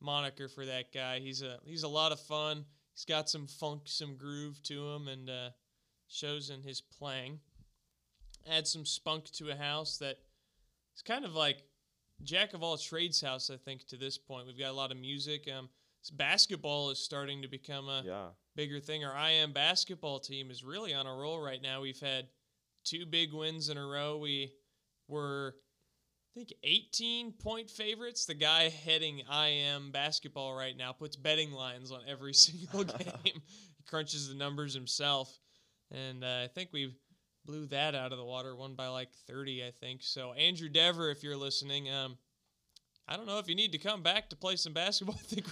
moniker for that guy. He's a he's a lot of fun. He's got some funk, some groove to him, and uh, shows in his playing. Add some spunk to a house that is kind of like jack of all trades house. I think to this point, we've got a lot of music. Um, basketball is starting to become a Yeah. bigger thing. Our IM basketball team is really on a roll right now. We've had two big wins in a row. We were, I think, 18 point favorites. The guy heading IM basketball right now puts betting lines on every [LAUGHS] single [LAUGHS] game. he crunches the numbers himself. And uh, I think we blew that out of the water, won by like 30, I think. So, Andrew Dever, if you're listening, um, I don't know if you need to come back to play some basketball. I think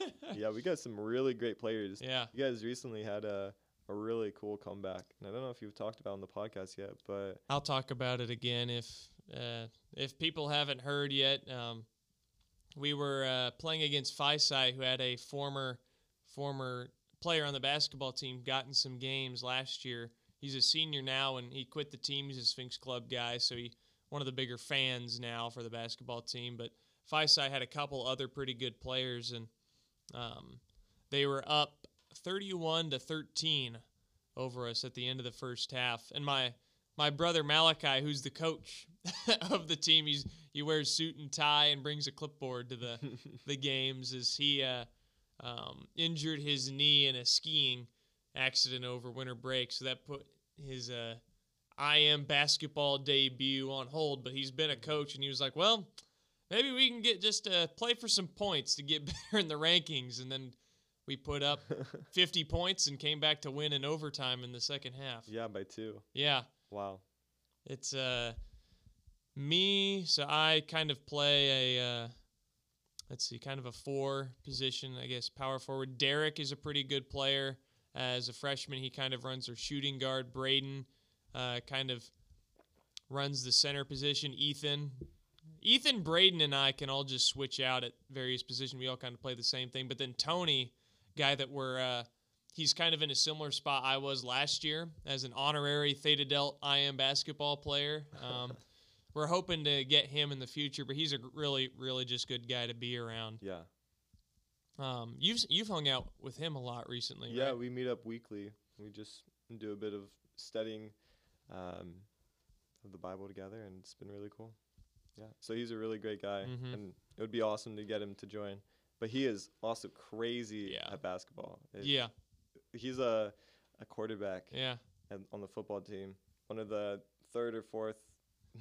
[LAUGHS] yeah, we got some really great players. yeah. You guys recently had a, a really cool comeback. And I don't know if you've talked about on the podcast yet, but I'll talk about it again if uh, if people haven't heard yet. Um, we were uh, playing against Phi who had a former former player on the basketball team, gotten some games last year. He's a senior now, and he quit the team. He's a Sphinx Club guy, so he one of the bigger fans now for the basketball team. But Phi had a couple other pretty good players, and um, they were up 31 to 13 over us at the end of the first half. And my my brother Malachi, who's the coach [LAUGHS] of the team, he's he wears suit and tie and brings a clipboard to the [LAUGHS] the games. Is he uh, um, injured his knee in a skiing accident over winter break, so that put his uh, IM basketball debut on hold. But he's been a coach, and he was like, "Well, maybe we can get just uh, play for some points to get [LAUGHS] better in the rankings." And then we put up [LAUGHS] 50 points and came back to win in overtime in the second half. yeah, by two. Yeah, Wow. it's uh me. So I kind of play a uh, let's see, kind of a four position, I guess, power forward. Derek is a pretty good player. As a freshman, he kind of runs their shooting guard. Braden uh, kind of runs the center position. Ethan, Ethan, Braden, and I can all just switch out at various positions. We all kind of play the same thing. But then Tony, guy that we're uh, he's kind of in a similar spot I was last year as an honorary Theta Delt IM basketball player. Um, [LAUGHS] we're hoping to get him in the future, but he's a really, really just good guy to be around. Yeah. Um, you've you've hung out with him a lot recently, Yeah, right? we meet up weekly. We just do a bit of studying um, of the Bible together, and it's been really cool. Yeah, so he's a really great guy, Mhm. and it would be awesome to get him to join. But he is also crazy Yeah. at basketball. It- Yeah, he's a a quarterback yeah. and on the football team, one of the third or fourth,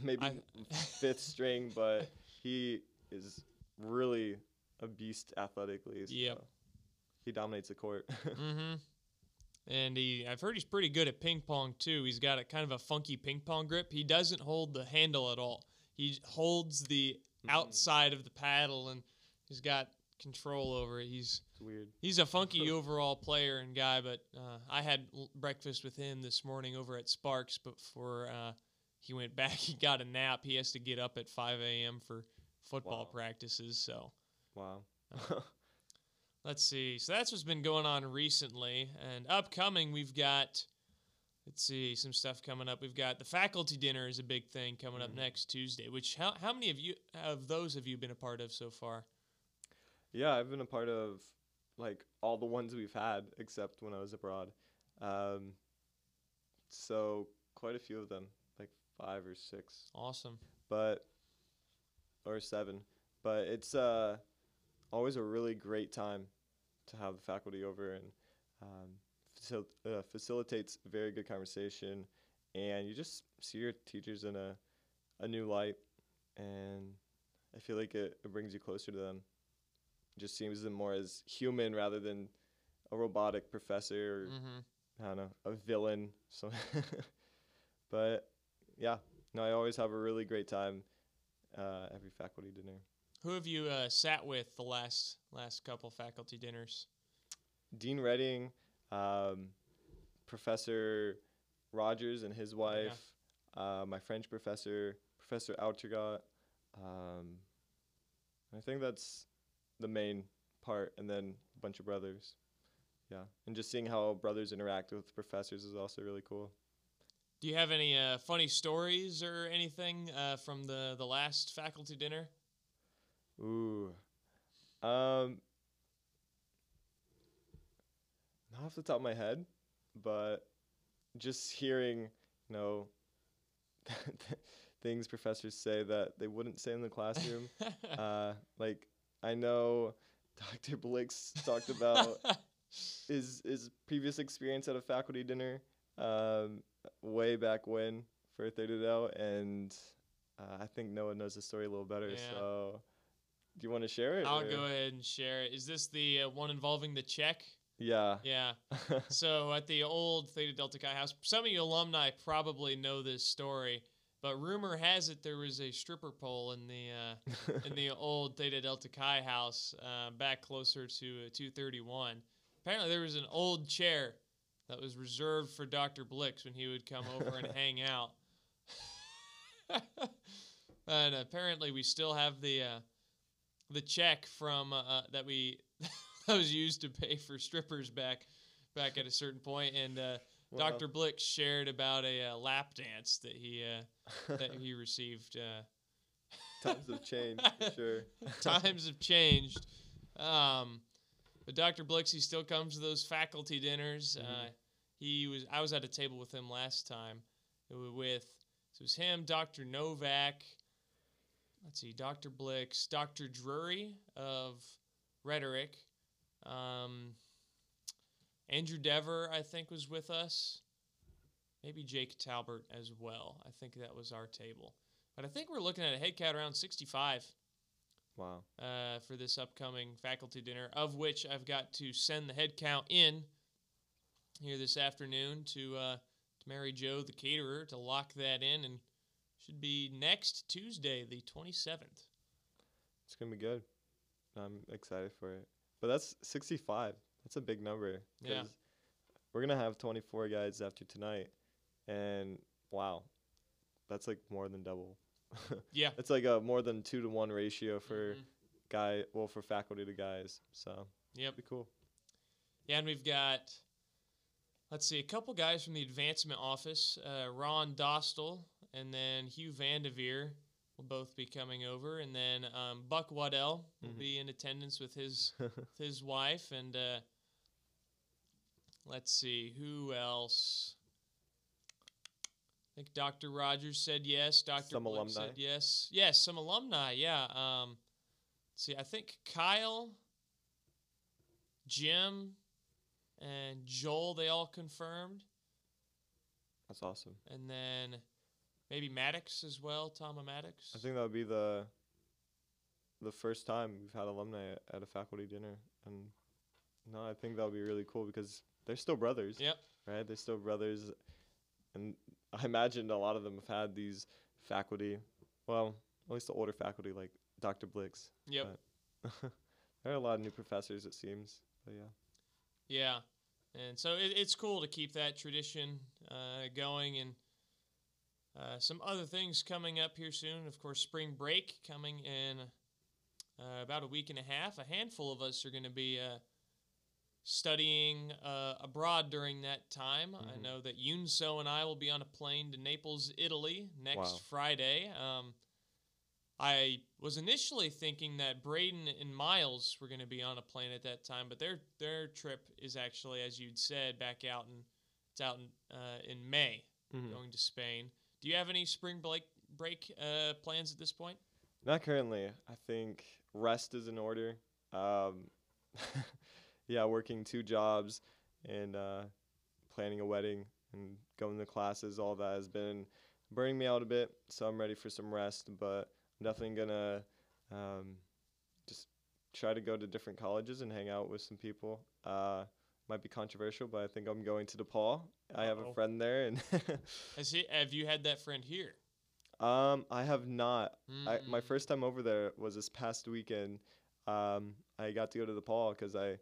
maybe I- fifth string, but [LAUGHS] he is really a beast athletically. So Yep. he dominates the court. [LAUGHS] mm-hmm. And he, I've heard he's pretty good at ping pong too. He's got a kind of a funky ping pong grip. He doesn't hold the handle at all. He holds the outside of the paddle, and he's got control over it. He's it's weird. He's a funky [LAUGHS] overall player and guy, but uh, I had l- breakfast with him this morning over at Sparks. Before uh, he went [LAUGHS] back, he got a nap. He has to get up at 5 a.m. for football Wow. practices. So Wow. [LAUGHS] let's see. So that's what's been going on recently. And upcoming, we've got, let's see, some stuff coming up. We've got the faculty dinner is a big thing coming up Mhm. next Tuesday. Which how how many of you of those have you been a part of so far? yeah, I've been a part of like all the ones we've had except when I was abroad. Um, so quite a few of them, like five or six. Awesome. but or seven. But it's uh always a really great time to have the faculty over and um, facil- uh, facilitates very good conversation, and you just see your teachers in a a new light, and I feel like it, it brings you closer to them. It just seems them more as human rather than a robotic professor or Mm-hmm. I don't know, a villain. So, [LAUGHS] but yeah, no, I always have a really great time uh, every faculty dinner. Who have you uh, sat with the last last couple faculty dinners? Dean Redding, um, Professor Rogers and his wife, uh, my French professor, Professor Outergot. Um, I think that's the main part, and then a bunch of brothers. Yeah, and just seeing how brothers interact with professors is also really cool. Do you have any uh, funny stories or anything uh, from the the last faculty dinner? Ooh. Um not off the top of my head, but just hearing, you know, [LAUGHS] things professors say that they wouldn't say in the classroom. [LAUGHS] uh like I know Dr. Blix talked about [LAUGHS] his his previous experience at a faculty dinner um way back when for Theta Delt and uh, I think Noah knows the story a little better, Yeah. so do you want to share it? I'll or- go ahead and share it. Is this the uh, one involving the check? Yeah. Yeah. [LAUGHS] so at the old Theta Delta Chi house, some of you alumni probably know this story, but rumor has it there was a stripper pole in the uh, in the [LAUGHS] old Theta Delta Chi house uh, back closer to uh, 231. Apparently, there was an old chair that was reserved for Dr. Blix when he would come over and [LAUGHS] hang out. and apparently, we still have the uh, the check from uh, uh, that we [LAUGHS] that was used to pay for strippers back back at a certain point, and uh, [LAUGHS] Wow. Dr. Blix shared about a uh, lap dance that he uh, that he [LAUGHS] received. Uh, Times have changed for sure. times have changed. Um, but Dr. Blix, he still comes to those faculty dinners. Uh, Mhm. he was I was at a table with him last time. It was with so it was him, Dr. Novak. Let's see, Dr. Blix, Dr. Drury of rhetoric. Um, Andrew Dever, I think, was with us. Maybe Jake Talbert as well. I think that was our table. But I think we're looking at a head count around 65 wow. uh, for this upcoming faculty dinner, of which I've got to send the head count in here this afternoon to uh, to Mary Joe, the caterer, to lock that in, and should be next Tuesday, the 27th. It's gonna be good. I'm excited for it. But that's 65. That's a big number. Yeah. We're gonna have 24 guys after tonight, and wow, that's like more than double. [LAUGHS] Yeah. It's like a more than two to one ratio for Mhm. guy, well, for faculty to guys. So Yep. be cool. Yeah, and we've got, let's see, a couple guys from the advancement office uh, Ron Dostal and then Hugh Vandeveer will both be coming over, and then um, Buck Waddell will Mhm. be in attendance with his with [LAUGHS] his wife, and uh, let's see who else. I think Dr. Rogers said yes. Dr. Some alumni. said yes. Yes, some alumni. Yeah. Um, let's see, I think Kyle, Jim, and Joel they all confirmed, That's awesome. and then maybe Maddox as well. Tom Maddox. I think that would be the the first time we've had alumni at a faculty dinner, and no, I think that would be really cool because they're still brothers. Yep. Right, they're still brothers, and I imagine a lot of them have had these faculty. Well, at least the older faculty like Dr. Blix. Yep. [LAUGHS] There are a lot of new professors, it seems. But yeah. Yeah, and so it, it's cool to keep that tradition uh, going, and uh, some other things coming up here soon. Of course, spring break coming in uh, about a week and a half. A handful of us are going to be uh, studying uh, abroad during that time. I Mhm. know that Yunso and I will be on a plane to Naples, Italy next Wow. Friday. Um, I was initially thinking that Braden and Miles were going to be on a plane at that time, but their their trip is actually, as you'd said, back out in it's out in uh, in May, Mhm. going to Spain. Do you have any spring break break uh, plans at this point? Not currently. I think rest is in order. Um, [LAUGHS] yeah, working two jobs and uh, planning a wedding and going to classes, all that has been burning me out a bit. So I'm ready for some rest, but I'm definitely gonna um, just try to go to different colleges and hang out with some people. Uh, might be controversial, but I think I'm going to DePauw. I have a friend there, and [LAUGHS] Has he, have you had that friend here? um, I have not. I, my Mm. first time over there was this past weekend. Um, I got to go to DePauw because I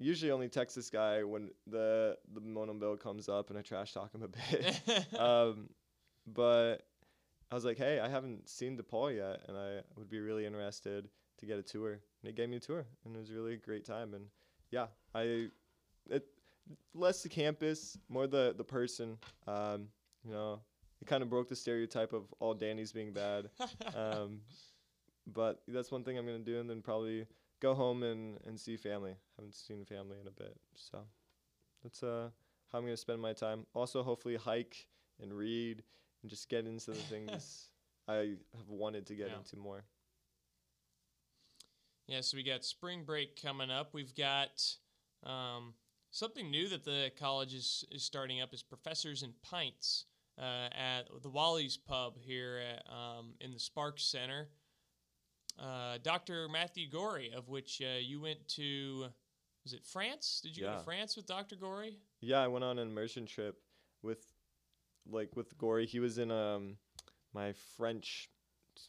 usually only text this guy when the the Monon Bell comes up and I trash talk him a bit. [LAUGHS] [LAUGHS] um, but I was like, hey, I haven't seen DePauw yet, and I would be really interested to get a tour. And he gave me a tour, and it was really a great time. And yeah, I it less the campus, more the the person. Um, you know, it kind of broke the stereotype of all Danny's being bad. [LAUGHS] Um, but that's one thing I'm gonna do, and then probably go home and, and see family. Haven't seen family in a bit, so that's uh how I'm gonna spend my time. Also, hopefully hike and read and just get into the things [LAUGHS] I have wanted to get Yeah. into more. Yeah, so we got spring break coming up. We've got um, something new that the college is, is starting up is Professors and Pints uh, at the Wally's Pub here at, um, in the Sparks Center. Uh, Dr. Matthew Gorey, of which uh, you went to, was it France? Did you go to France with Dr. Gorey? Yeah, I went on an immersion trip with like with Gory. He was in um my French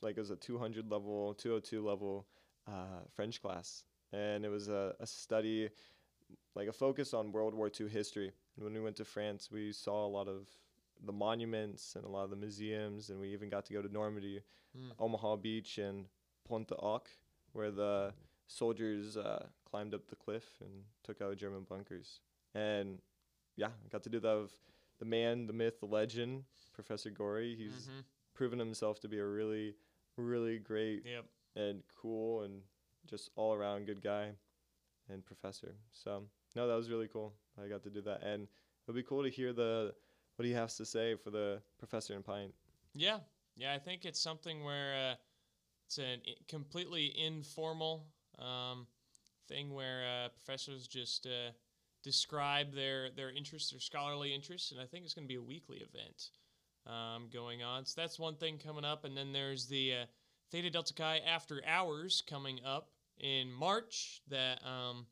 like it was a 200 level, 202 level uh, French class, and it was a, a study like a focus on World War II history. And when we went to France, we saw a lot of the monuments and a lot of the museums, and we even got to go to Normandy, Hmm. Omaha Beach, and Pointe du Hoc, where the soldiers uh, climbed up the cliff and took out German bunkers. And yeah, I got to do that with the man, the myth, the legend, Professor Gory. He's Mhm. proven himself to be a really, really great Yep. and cool and just all around good guy and professor. So no, that was really cool. I got to do that, and it'll be cool to hear the what he has to say for the professor and pint. Yeah, yeah. I think it's something where uh, it's a completely informal um, thing where uh, professors just uh, describe their their interests, their scholarly interests, and I think it's going to be a weekly event um, going on. So that's one thing coming up, and then there's the uh, Theta Delta Chi After Hours coming up in March that um,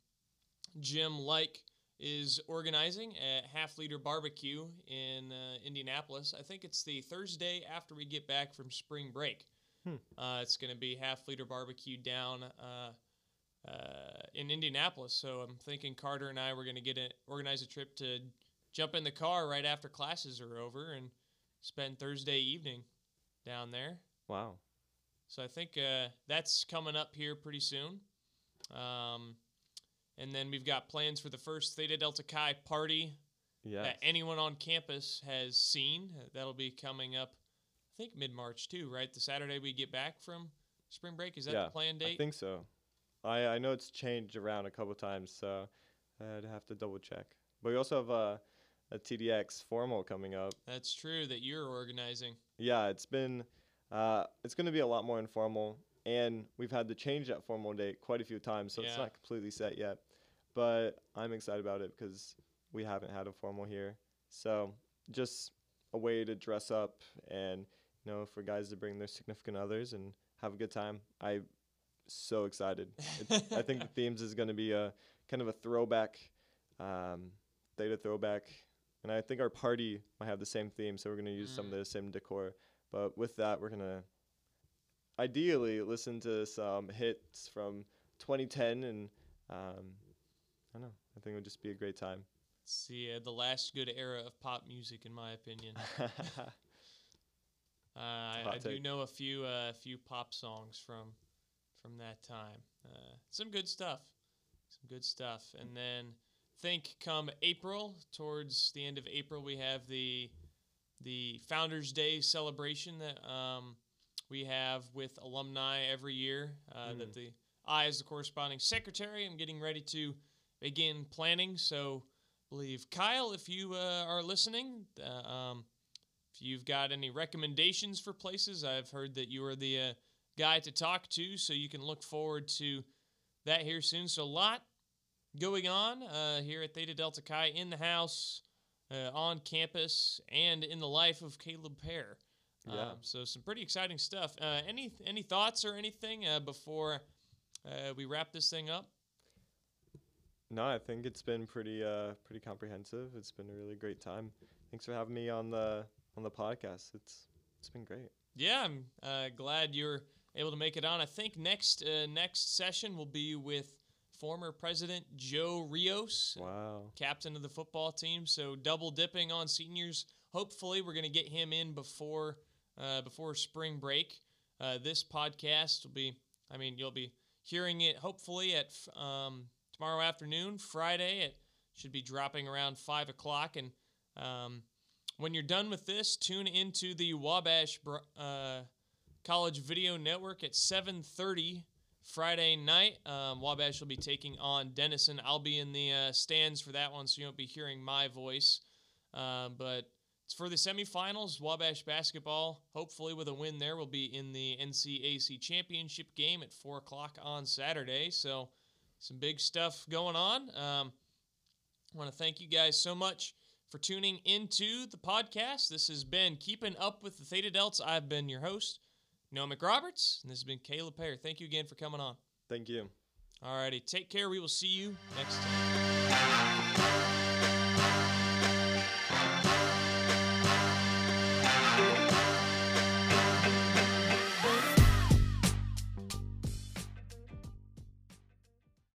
Jim Like is organizing at Half Liter Barbecue in uh, Indianapolis. I think it's the Thursday after we get back from spring break. Hmm. Uh, it's going to be Half Liter Barbecue down uh, uh, in Indianapolis. So I'm thinking Carter and I were going to get a, organize a trip to jump in the car right after classes are over and spend Thursday evening down there. Wow. So I think uh, that's coming up here pretty soon. Um, and then we've got plans for the first Theta Delta Chi party Yeah. that anyone on campus has seen. Uh, That'll be coming up I think mid March too, right? The Saturday we get back from spring break. Is that yeah, the planned date? I think so. I I know it's changed around a couple times, so I'd have to double check. But we also have a, a TDX formal coming up. That's true that you're organizing. Yeah, it's been uh, it's going to be a lot more informal, and we've had to change that formal date quite a few times, so it's not completely set yet. But I'm excited about it because we haven't had a formal here, so just a way to dress up and you know for guys to bring their significant others and have a good time. I'm so excited. It's, I think the [LAUGHS] themes is going to be a kind of a throwback, um, theta throwback, and I think our party might have the same theme, so we're going to use some of Mm. the same decor. But with that, we're gonna ideally listen to some hits from 2010, and um, I don't know. I think it would just be a great time. See, the uh, the last good era of pop music, in my opinion. [LAUGHS] Uh, I, I do know a few uh, few pop songs from from that time. Uh, some good stuff, some good stuff. And then think come April, towards the end of April, we have the the Founders Day celebration that um, we have with alumni every year. Uh, That the I, as the corresponding secretary, am getting ready to begin planning. So, believe Kyle, if you uh, are listening. Uh, um, if you've got any recommendations for places, I've heard that you are the uh, guy to talk to, so you can look forward to that here soon. So, a lot going on uh, here at Theta Delta Chi in the house, uh, on campus, and in the life of Caleb Peare. Yeah. Um, so, some pretty exciting stuff. Uh, any any thoughts or anything uh, before uh, we wrap this thing up? no, I think it's been pretty uh, pretty comprehensive. It's been a really great time. Thanks for having me on the on the podcast. It's it's been great. Yeah, I'm uh, glad you're able to make it on. I think next uh, next session will be with former President Joe Rios, Wow. captain of the football team. So double dipping on seniors. Hopefully, we're going to get him in before uh, before spring break. Uh, this podcast will be. I mean, you'll be hearing it hopefully at um, tomorrow afternoon, Friday. It should be dropping around five o'clock. And um, when you're done with this, tune into the Wabash uh, College Video Network at 7:30 Friday night. Um, Wabash will be taking on Denison. I'll be in the uh, stands for that one, so you won't be hearing my voice. Um, but it's for the semifinals. Wabash basketball, hopefully with a win there, will be in the NCAC championship game at four o'clock on Saturday. So some big stuff going on. Um, I want to thank you guys so much for tuning into the podcast. This has been Keeping Up with the Theta Delts. I've been your host, Noah McRoberts, and this has been Caleb Peare. Thank you again for coming on. Thank you. All righty. take care. We will see you next time.